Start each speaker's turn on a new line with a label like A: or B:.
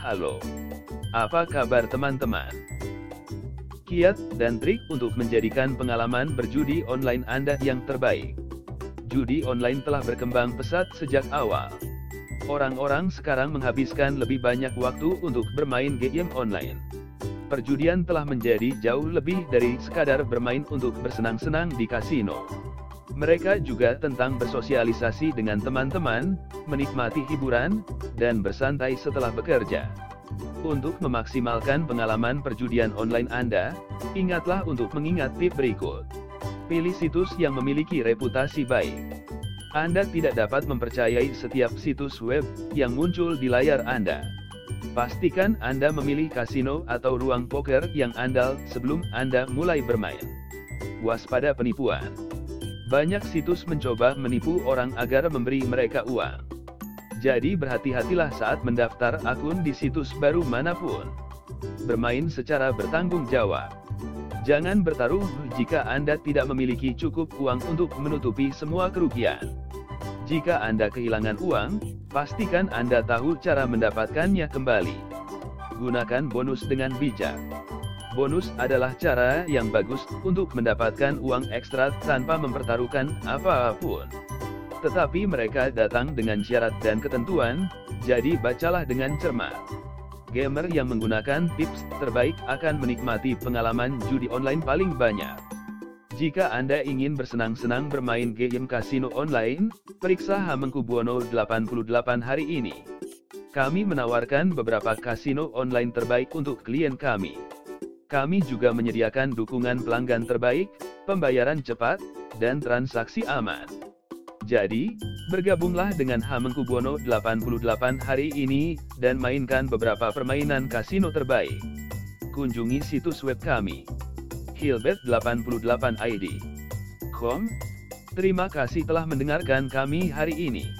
A: Halo. Apa kabar teman-teman? Kiat dan trik untuk menjadikan pengalaman berjudi online Anda yang terbaik. Judi online telah berkembang pesat sejak awal. Orang-orang sekarang menghabiskan lebih banyak waktu untuk bermain game online. Perjudian telah menjadi jauh lebih dari sekadar bermain untuk bersenang-senang di kasino. Mereka juga tentang bersosialisasi dengan teman-teman, menikmati hiburan, dan bersantai setelah bekerja. Untuk memaksimalkan pengalaman perjudian online Anda, ingatlah untuk mengingat tip berikut. Pilih situs yang memiliki reputasi baik. Anda tidak dapat mempercayai setiap situs web yang muncul di layar Anda. Pastikan Anda memilih kasino atau ruang poker yang andal sebelum Anda mulai bermain. Waspada penipuan. Banyak situs mencoba menipu orang agar memberi mereka uang. Jadi berhati-hatilah saat mendaftar akun di situs baru mana pun. Bermain secara bertanggung jawab. Jangan bertaruh jika Anda tidak memiliki cukup uang untuk menutupi semua kerugian. Jika Anda kehilangan uang, pastikan Anda tahu cara mendapatkannya kembali. Gunakan bonus dengan bijak. Bonus adalah cara yang bagus untuk mendapatkan uang ekstra tanpa mempertaruhkan apa pun. Tetapi mereka datang dengan syarat dan ketentuan, jadi bacalah dengan cermat. Gamer yang menggunakan tips terbaik akan menikmati pengalaman judi online paling banyak. Jika Anda ingin bersenang-senang bermain game kasino online, periksa Hamengkubuwono 88 hari ini. Kami menawarkan beberapa kasino online terbaik untuk klien kami. Kami juga menyediakan dukungan pelanggan terbaik, pembayaran cepat, dan transaksi aman. Jadi, bergabunglah dengan Hamengkubuwono 88 hari ini, dan mainkan beberapa permainan kasino terbaik. Kunjungi situs web kami hilbert88id. Com. Terima kasih telah mendengarkan kami hari ini.